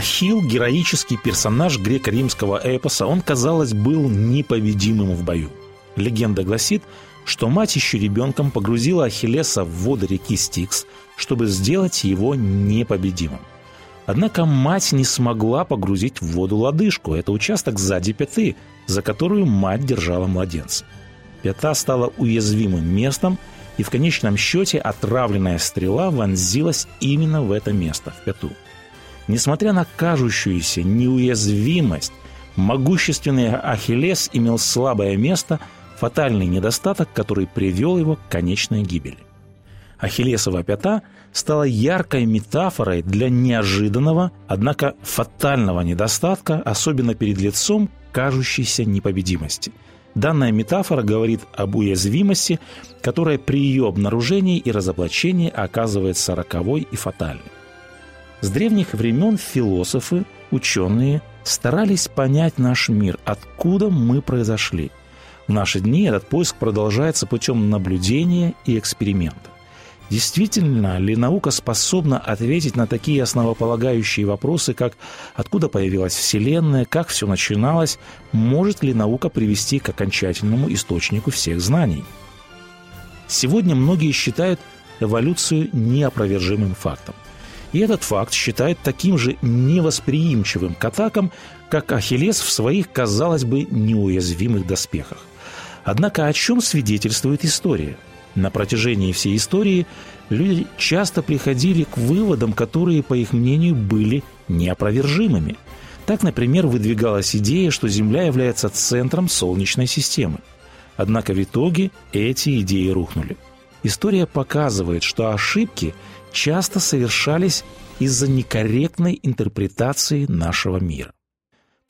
Ахилл – героический персонаж греко-римского эпоса. Он, казалось, был непобедимым в бою. Легенда гласит, что мать еще ребенком погрузила Ахиллеса в воды реки Стикс, чтобы сделать его непобедимым. Однако мать не смогла погрузить в воду лодыжку. Это участок сзади пяты, за которую мать держала младенца. Пята стала уязвимым местом, и в конечном счете отравленная стрела вонзилась именно в это место, в пяту – Несмотря на кажущуюся неуязвимость, могущественный Ахиллес имел слабое место, фатальный недостаток, который привел его к конечной гибели. Ахиллесова пята стала яркой метафорой для неожиданного, однако фатального недостатка, особенно перед лицом кажущейся непобедимости. Данная метафора говорит об уязвимости, которая при ее обнаружении и разоблачении оказывается роковой и фатальной. С древних времен философы, ученые старались понять наш мир, откуда мы произошли. В наши дни этот поиск продолжается путем наблюдения и эксперимента. Действительно ли наука способна ответить на такие основополагающие вопросы, как откуда появилась Вселенная, как все начиналось, может ли наука привести к окончательному источнику всех знаний? Сегодня многие считают эволюцию неопровержимым фактом – и этот факт считает таким же невосприимчивым к атакам, как Ахиллес в своих, казалось бы, неуязвимых доспехах. Однако о чем свидетельствует история? На протяжении всей истории люди часто приходили к выводам, которые, по их мнению, были неопровержимыми. Так, например, выдвигалась идея, что Земля является центром Солнечной системы. Однако в итоге эти идеи рухнули. История показывает, что ошибки – часто совершались из-за некорректной интерпретации нашего мира.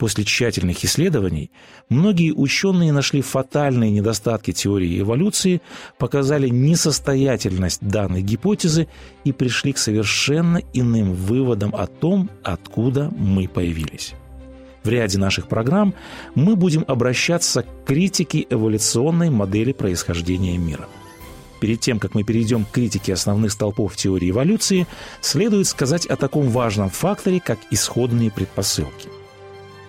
После тщательных исследований многие ученые нашли фатальные недостатки теории эволюции, показали несостоятельность данной гипотезы и пришли к совершенно иным выводам о том, откуда мы появились. В ряде наших программ мы будем обращаться к критике эволюционной модели происхождения мира – Перед тем, как мы перейдем к критике основных столпов теории эволюции, следует сказать о таком важном факторе, как исходные предпосылки.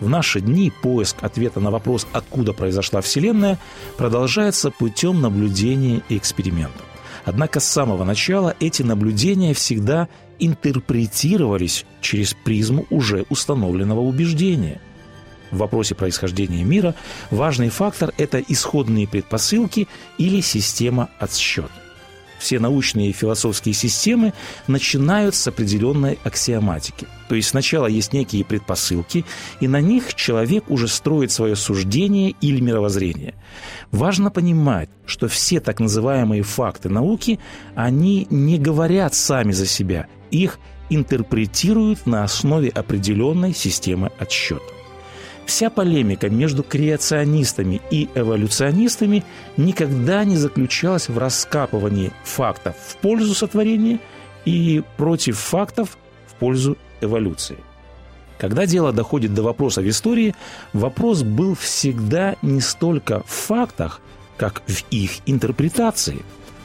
В наши дни поиск ответа на вопрос, откуда произошла Вселенная, продолжается путем наблюдения и экспериментов. Однако с самого начала эти наблюдения всегда интерпретировались через призму уже установленного убеждения – в вопросе происхождения мира важный фактор – это исходные предпосылки или система отсчета. Все научные и философские системы начинают с определенной аксиоматики. То есть сначала есть некие предпосылки, и на них человек уже строит свое суждение или мировоззрение. Важно понимать, что все так называемые факты науки, они не говорят сами за себя, их интерпретируют на основе определенной системы отсчета. Вся полемика между креационистами и эволюционистами никогда не заключалась в раскапывании фактов в пользу сотворения и против фактов в пользу эволюции. Когда дело доходит до вопроса в истории, вопрос был всегда не столько в фактах, как в их интерпретации.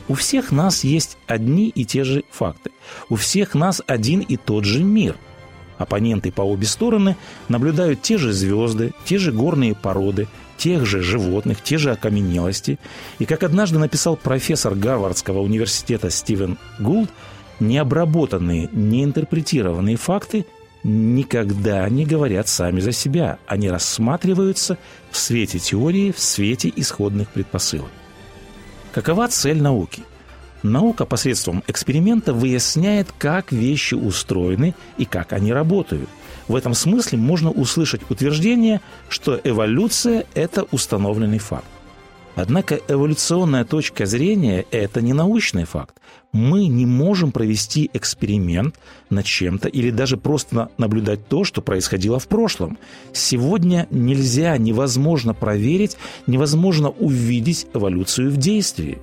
У всех нас есть одни и те же факты. У всех нас один и тот же мир – Оппоненты по обе стороны наблюдают те же звезды, те же горные породы, тех же животных, те же окаменелости. И, как однажды написал профессор Гарвардского университета Стивен Гулд, необработанные, неинтерпретированные факты никогда не говорят сами за себя. Они рассматриваются в свете теории, в свете исходных предпосылок. Какова цель науки – Наука посредством эксперимента выясняет, как вещи устроены и как они работают. В этом смысле можно услышать утверждение, что эволюция – это установленный факт. Однако эволюционная точка зрения – это не научный факт. Мы не можем провести эксперимент над чем-то или даже просто наблюдать то, что происходило в прошлом. Сегодня нельзя, невозможно проверить, невозможно увидеть эволюцию в действии.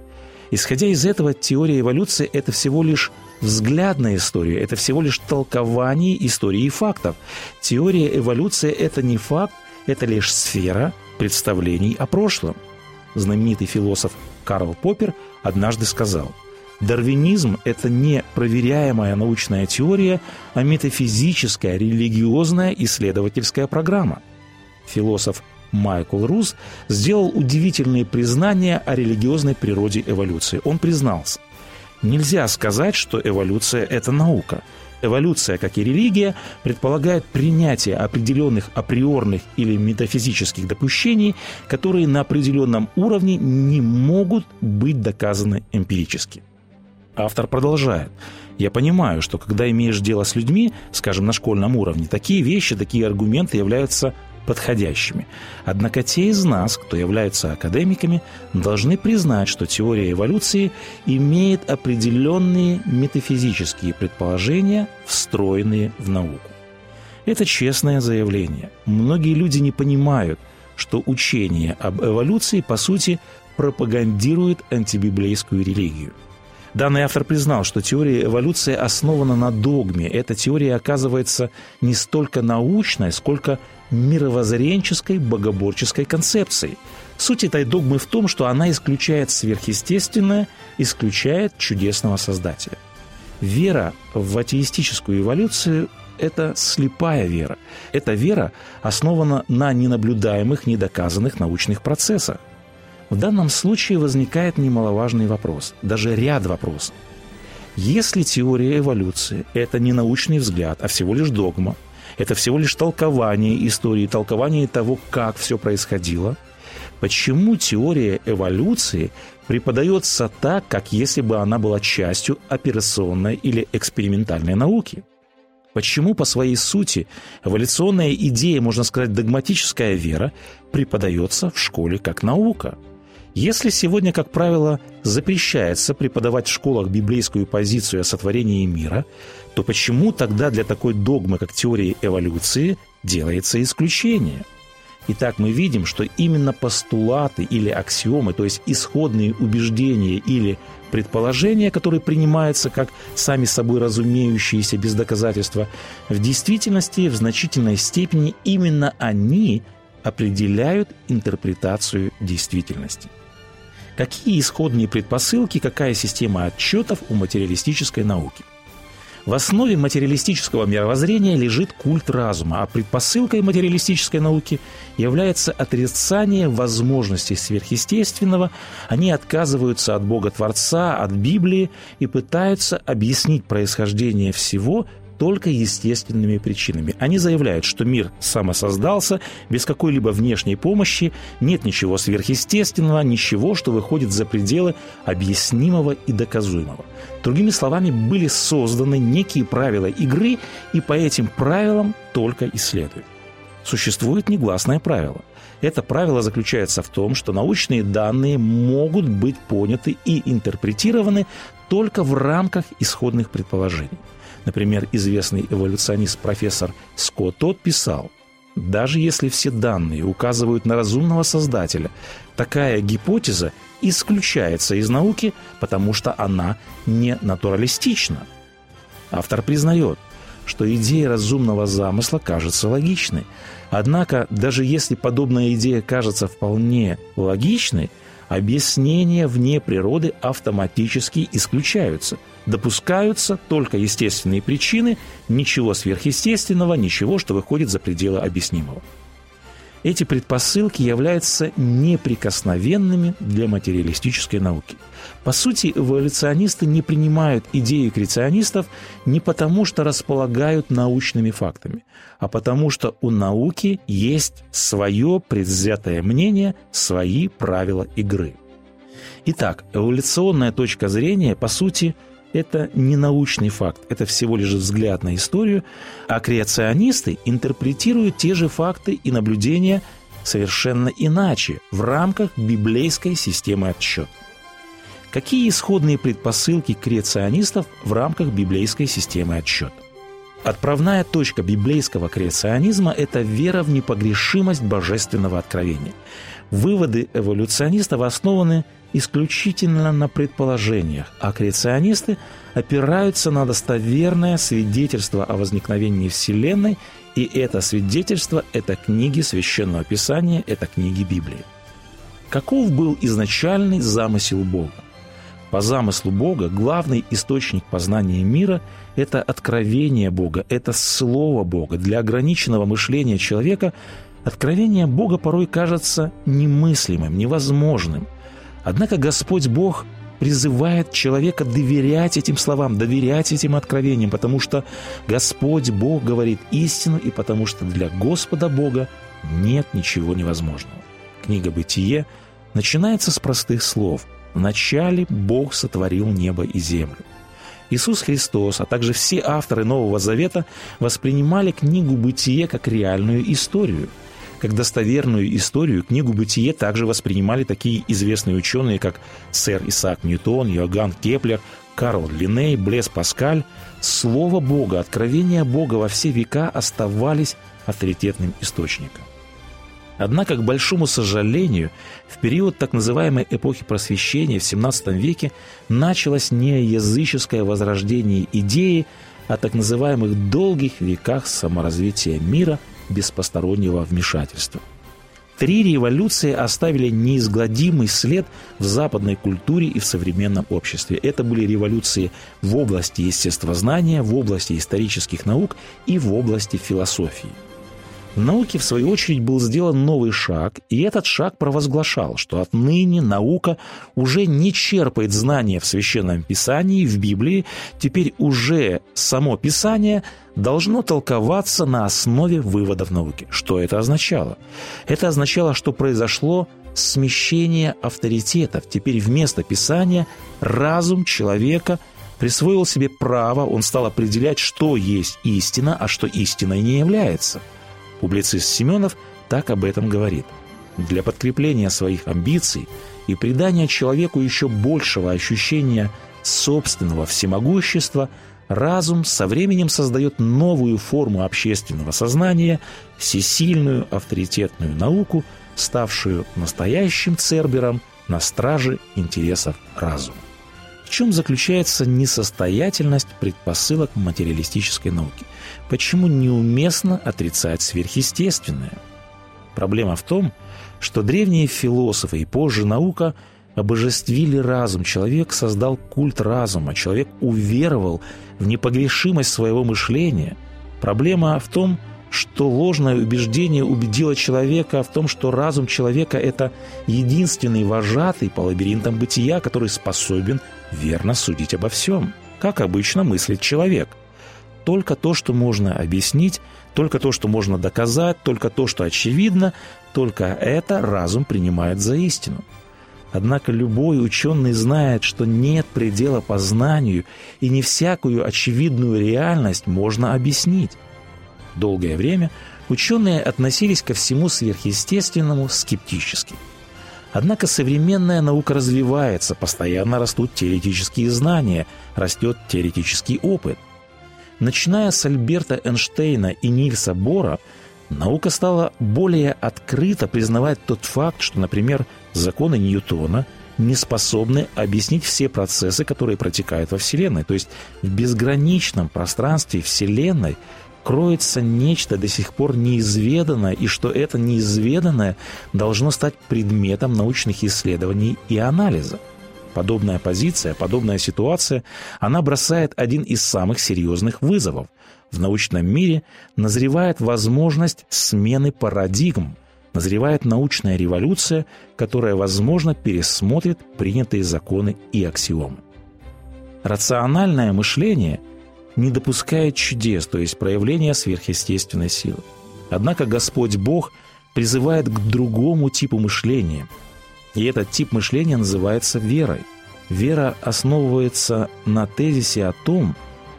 Исходя из этого, теория эволюции – это всего лишь взглядная история, это всего лишь толкование истории и фактов. Теория эволюции – это не факт, это лишь сфера представлений о прошлом – знаменитый философ Карл Поппер однажды сказал, Дарвинизм – это не проверяемая научная теория, а метафизическая, религиозная исследовательская программа. Философ Майкл Рус сделал удивительные признания о религиозной природе эволюции. Он признался, нельзя сказать, что эволюция – это наука – Эволюция, как и религия, предполагает принятие определенных априорных или метафизических допущений, которые на определенном уровне не могут быть доказаны эмпирически. Автор продолжает. Я понимаю, что когда имеешь дело с людьми, скажем, на школьном уровне, такие вещи, такие аргументы являются подходящими. Однако те из нас, кто являются академиками, должны признать, что теория эволюции имеет определенные метафизические предположения, встроенные в науку. Это честное заявление. Многие люди не понимают, что учение об эволюции, по сути, пропагандирует антибиблейскую религию – Данный автор признал, что теория эволюции основана на догме. Эта теория оказывается не столько научной, сколько мировоззренческой, богоборческой концепцией. Суть этой догмы в том, что она исключает сверхъестественное, исключает чудесного Создателя. Вера в атеистическую эволюцию – это слепая вера. Эта вера основана на ненаблюдаемых, недоказанных научных процессах. В данном случае возникает немаловажный вопрос, даже ряд вопросов. Если теория эволюции – это не научный взгляд, а всего лишь догма, это всего лишь толкование истории, толкование того, как все происходило, почему теория эволюции преподается так, как если бы она была частью операционной или экспериментальной науки? Почему по своей сути эволюционная идея, можно сказать, догматическая вера, преподается в школе как наука – если сегодня, как правило, запрещается преподавать в школах библейскую позицию о сотворении мира, то почему тогда для такой догмы, как теория эволюции, делается исключение? Итак, мы видим, что именно постулаты или аксиомы, то есть исходные убеждения или предположения, которые принимаются как сами собой разумеющиеся без доказательства, в действительности в значительной степени именно они определяют интерпретацию действительности. Какие исходные предпосылки, какая система отчетов у материалистической науки? В основе материалистического мировоззрения лежит культ разума, а предпосылкой материалистической науки является отрицание возможностей сверхъестественного. Они отказываются от Бога-творца, от Библии и пытаются объяснить происхождение всего только естественными причинами. Они заявляют, что мир самосоздался без какой-либо внешней помощи, нет ничего сверхъестественного, ничего, что выходит за пределы объяснимого и доказуемого. Другими словами, были созданы некие правила игры, и по этим правилам только исследуют. Существует негласное правило. Это правило заключается в том, что научные данные могут быть поняты и интерпретированы только в рамках исходных предположений. Например, известный эволюционист профессор Скотт Тот писал, даже если все данные указывают на разумного создателя, такая гипотеза исключается из науки, потому что она не натуралистична. Автор признает, что идея разумного замысла кажется логичной. Однако, даже если подобная идея кажется вполне логичной, объяснения вне природы автоматически исключаются. Допускаются только естественные причины, ничего сверхъестественного, ничего, что выходит за пределы объяснимого. Эти предпосылки являются неприкосновенными для материалистической науки. По сути, эволюционисты не принимают идеи креационистов не потому, что располагают научными фактами, а потому что у науки есть свое предвзятое мнение, свои правила игры. Итак, эволюционная точка зрения, по сути, это не научный факт, это всего лишь взгляд на историю, а креационисты интерпретируют те же факты и наблюдения совершенно иначе, в рамках библейской системы отсчета. Какие исходные предпосылки креационистов в рамках библейской системы отсчета? Отправная точка библейского креационизма – это вера в непогрешимость божественного откровения. Выводы эволюционистов основаны исключительно на предположениях, а креационисты опираются на достоверное свидетельство о возникновении Вселенной, и это свидетельство – это книги Священного Писания, это книги Библии. Каков был изначальный замысел Бога? По замыслу Бога главный источник познания мира – это откровение Бога, это Слово Бога. Для ограниченного мышления человека откровение Бога порой кажется немыслимым, невозможным. Однако Господь Бог призывает человека доверять этим словам, доверять этим откровениям, потому что Господь Бог говорит истину, и потому что для Господа Бога нет ничего невозможного. Книга «Бытие» начинается с простых слов – Вначале Бог сотворил небо и землю. Иисус Христос, а также все авторы Нового Завета воспринимали книгу «Бытие» как реальную историю. Как достоверную историю книгу «Бытие» также воспринимали такие известные ученые, как сэр Исаак Ньютон, Йоганн Кеплер, Карл Линней, Блез Паскаль. Слово Бога, откровения Бога во все века оставались авторитетным источником. Однако, к большому сожалению, в период так называемой эпохи просвещения в XVII веке началось не языческое возрождение идеи о так называемых долгих веках саморазвития мира без постороннего вмешательства. Три революции оставили неизгладимый след в западной культуре и в современном обществе. Это были революции в области естествознания, в области исторических наук и в области философии – науке, в свою очередь, был сделан новый шаг, и этот шаг провозглашал, что отныне наука уже не черпает знания в Священном Писании, в Библии, теперь уже само Писание должно толковаться на основе выводов науки. Что это означало? Это означало, что произошло смещение авторитетов. Теперь вместо Писания разум человека присвоил себе право, он стал определять, что есть истина, а что истиной не является – Публицист Семенов так об этом говорит. Для подкрепления своих амбиций и придания человеку еще большего ощущения собственного всемогущества разум со временем создает новую форму общественного сознания, всесильную авторитетную науку, ставшую настоящим цербером на страже интересов разума. Чем заключается несостоятельность предпосылок материалистической науки? Почему неуместно отрицать сверхъестественное? Проблема в том, что древние философы и позже наука обожествили разум. Человек создал культ разума. Человек уверовал в непогрешимость своего мышления. Проблема в том, что ложное убеждение убедило человека в том, что разум человека – это единственный вожатый по лабиринтам бытия, который способен верно судить обо всем, как обычно мыслит человек – только то, что можно объяснить, только то, что можно доказать, только то, что очевидно, только это разум принимает за истину. Однако любой ученый знает, что нет предела познанию, и не всякую очевидную реальность можно объяснить. Долгое время ученые относились ко всему сверхъестественному скептически. Однако современная наука развивается, постоянно растут теоретические знания, растет теоретический опыт – Начиная с Альберта Эйнштейна и Нильса Бора, наука стала более открыто признавать тот факт, что, например, законы Ньютона не способны объяснить все процессы, которые протекают во Вселенной. То есть в безграничном пространстве Вселенной кроется нечто до сих пор неизведанное, и что это неизведанное должно стать предметом научных исследований и анализа. Подобная позиция, подобная ситуация, она бросает один из самых серьезных вызовов. В научном мире назревает возможность смены парадигм, назревает научная революция, которая, возможно, пересмотрит принятые законы и аксиомы. Рациональное мышление не допускает чудес, то есть проявления сверхъестественной силы. Однако Господь Бог призывает к другому типу мышления – и этот тип мышления называется верой. Вера основывается на тезисе о том,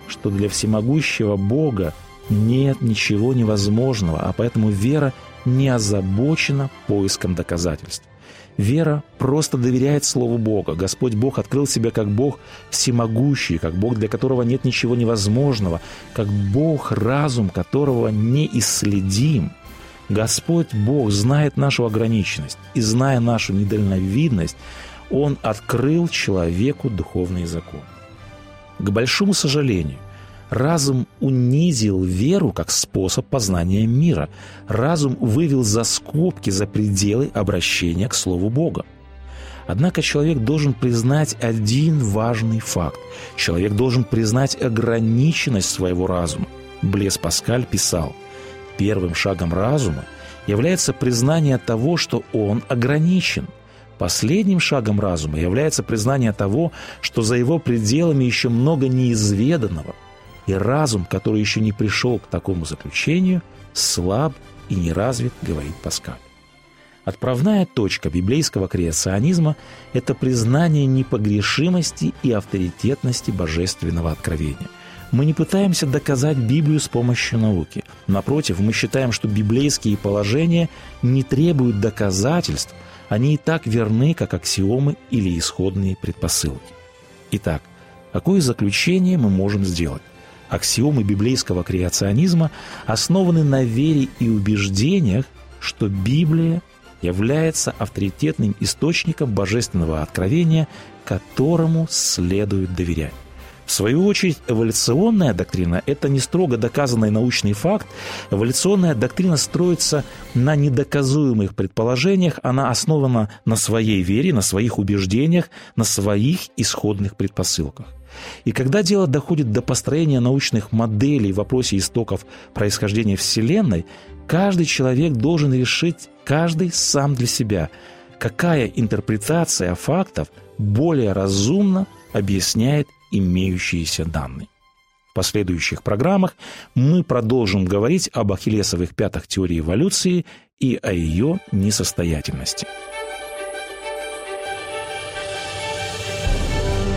что для всемогущего Бога нет ничего невозможного, а поэтому вера не озабочена поиском доказательств. Вера просто доверяет Слову Бога. Господь Бог открыл себя как Бог всемогущий, как Бог, для которого нет ничего невозможного, как Бог, разум которого неисследим. Господь Бог знает нашу ограниченность, и зная нашу недальновидность, Он открыл человеку духовный закон. К большому сожалению, Разум унизил веру как способ познания мира. Разум вывел за скобки, за пределы обращения к Слову Бога. Однако человек должен признать один важный факт. Человек должен признать ограниченность своего разума. Блес Паскаль писал, «Первым шагом разума является признание того, что он ограничен. Последним шагом разума является признание того, что за его пределами еще много неизведанного – и разум, который еще не пришел к такому заключению, слаб и не развит, говорит Паскаль. Отправная точка библейского креационизма – это признание непогрешимости и авторитетности божественного откровения. Мы не пытаемся доказать Библию с помощью науки. Напротив, мы считаем, что библейские положения не требуют доказательств, они и так верны, как аксиомы или исходные предпосылки. Итак, какое заключение мы можем сделать? Аксиомы библейского креационизма основаны на вере и убеждениях, что Библия является авторитетным источником божественного откровения, которому следует доверять. В свою очередь, эволюционная доктрина – это не строго доказанный научный факт. Эволюционная доктрина строится на недоказуемых предположениях, она основана на своей вере, на своих убеждениях, на своих исходных предпосылках. И когда дело доходит до построения научных моделей в вопросе истоков происхождения Вселенной, каждый человек должен решить, каждый сам для себя, какая интерпретация фактов более разумно объясняет имеющиеся данные. В последующих программах мы продолжим говорить об ахиллесовых пятах теории эволюции и о ее несостоятельности.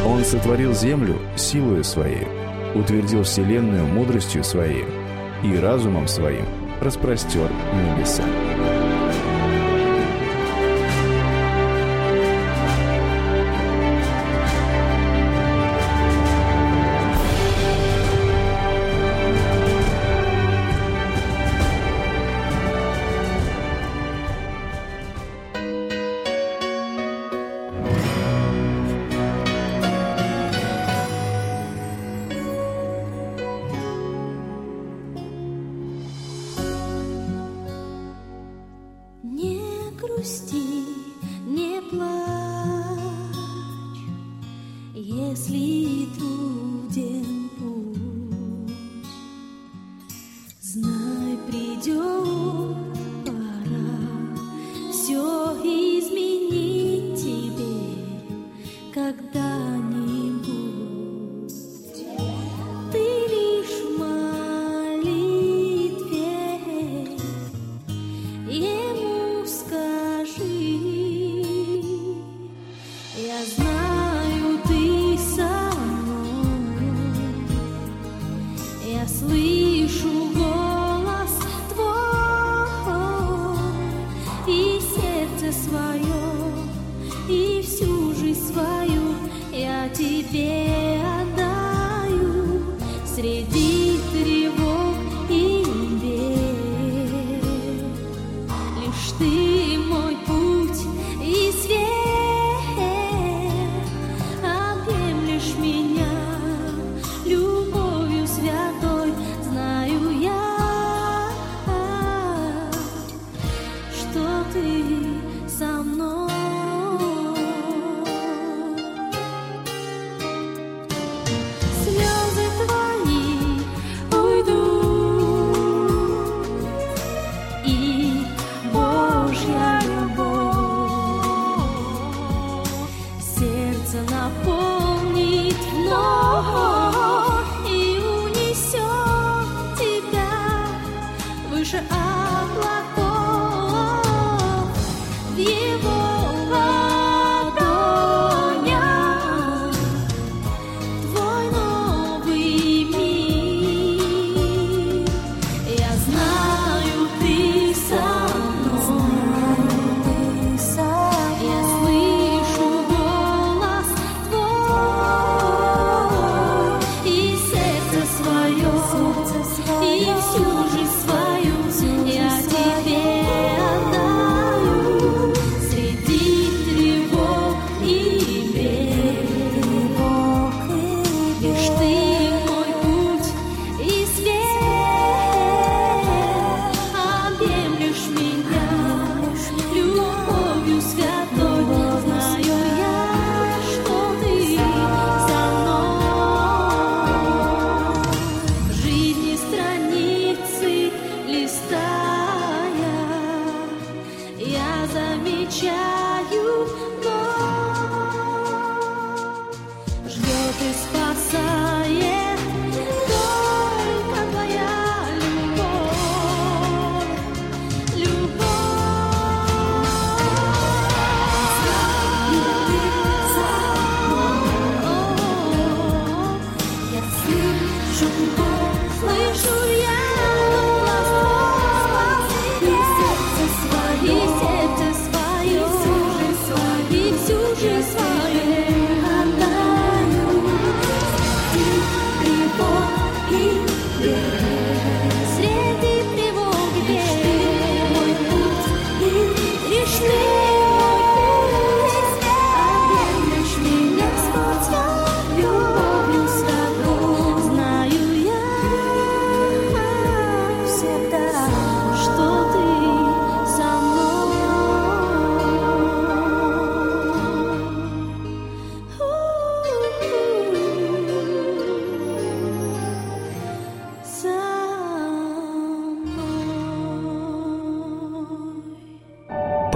Он сотворил землю силою своей, утвердил вселенную мудростью своей и разумом своим распростер небеса.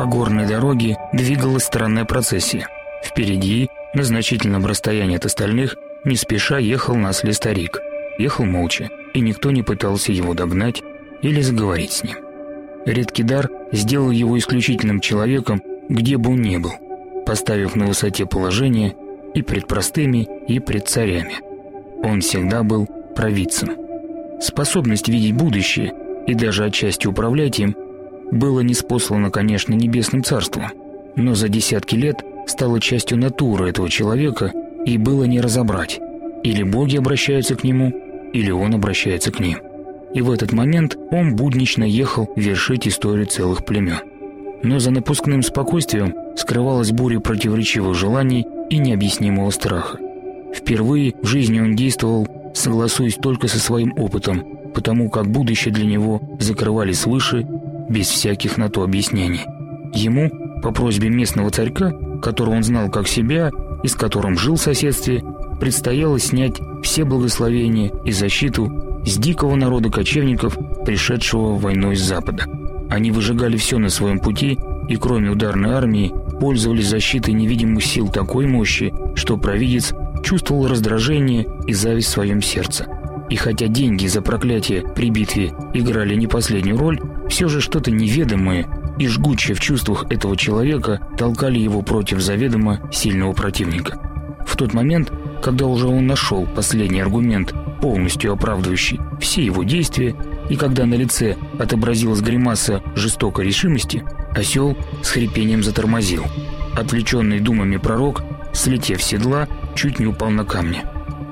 Дороги двигалась странная процессия. Впереди, на значительном расстоянии от остальных, не спеша ехал насли старик. Ехал молча, и никто не пытался его догнать или заговорить с ним. Редкий дар сделал его исключительным человеком, где бы он ни был, поставив на высоте положение и пред простыми, и пред царями. Он всегда был провидцем. Способность видеть будущее и даже отчасти управлять им было неспослано, конечно, небесным царством, но за десятки лет стало частью натуры этого человека и было не разобрать. Или боги обращаются к нему, или он обращается к ним. И в этот момент он буднично ехал вершить историю целых племен. Но за напускным спокойствием скрывалась буря противоречивых желаний и необъяснимого страха. Впервые в жизни он действовал, согласуясь только со своим опытом, потому как будущее для него закрывали свыше без всяких на то объяснений. Ему, по просьбе местного царька, которого он знал как себя и с которым жил в соседстве, предстояло снять все благословения и защиту с дикого народа кочевников, пришедшего войной с запада. Они выжигали все на своем пути и, кроме ударной армии, пользовались защитой невидимых сил такой мощи, что провидец чувствовал раздражение и зависть в своем сердце. И хотя деньги за проклятие при битве играли не последнюю роль, все же что-то неведомое и жгучее в чувствах этого человека толкали его против заведомо сильного противника. В тот момент, когда уже он нашел последний аргумент, полностью оправдывающий все его действия, и когда на лице отобразилась гримаса жестокой решимости, осел с хрипением затормозил. Отвлеченный думами пророк, слетев с седла, чуть не упал на камни.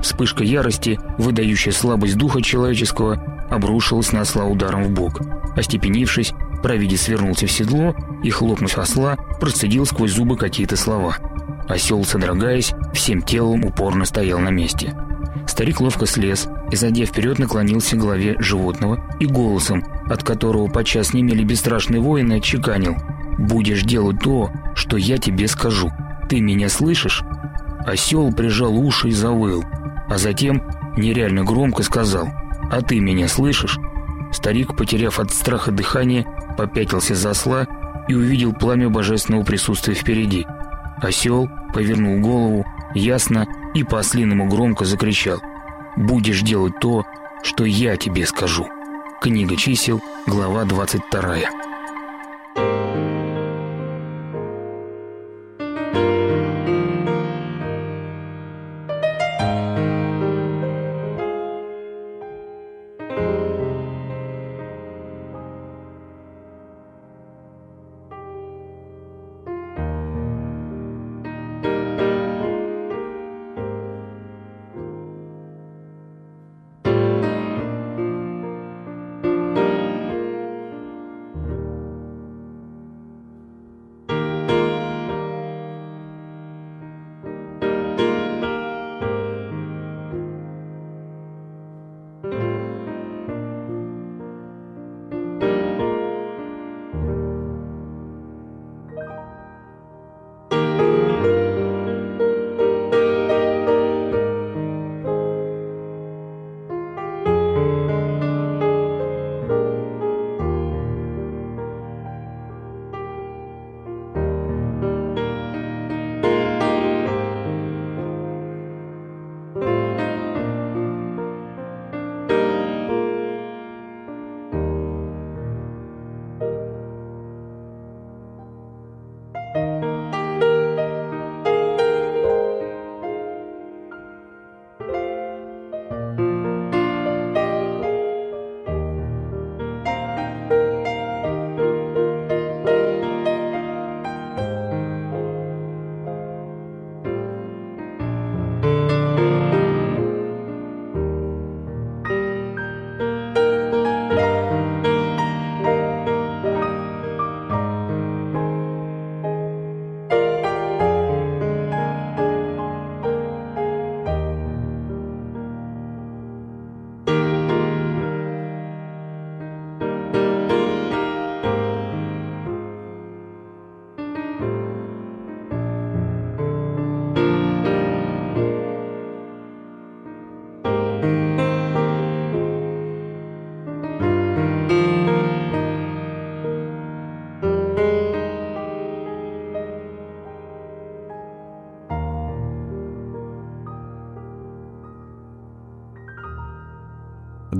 Вспышка ярости, выдающая слабость духа человеческого, обрушилась на осла ударом в бок. Остепенившись, провидец свернулся в седло и, хлопнув осла, процедил сквозь зубы какие-то слова. Осел, содрогаясь, всем телом упорно стоял на месте. Старик ловко слез и, зайдя вперед, наклонился к голове животного и голосом, от которого подчас не имели бесстрашные воины, отчеканил «Будешь делать то, что я тебе скажу. Ты меня слышишь?» Осел прижал уши и завыл – а затем нереально громко сказал «А ты меня слышишь?» Старик, потеряв от страха дыхание, попятился за осла и увидел пламя божественного присутствия впереди. Осел повернул голову, ясно и по-ослиному громко закричал «Будешь делать то, что я тебе скажу». Книга чисел, глава 22.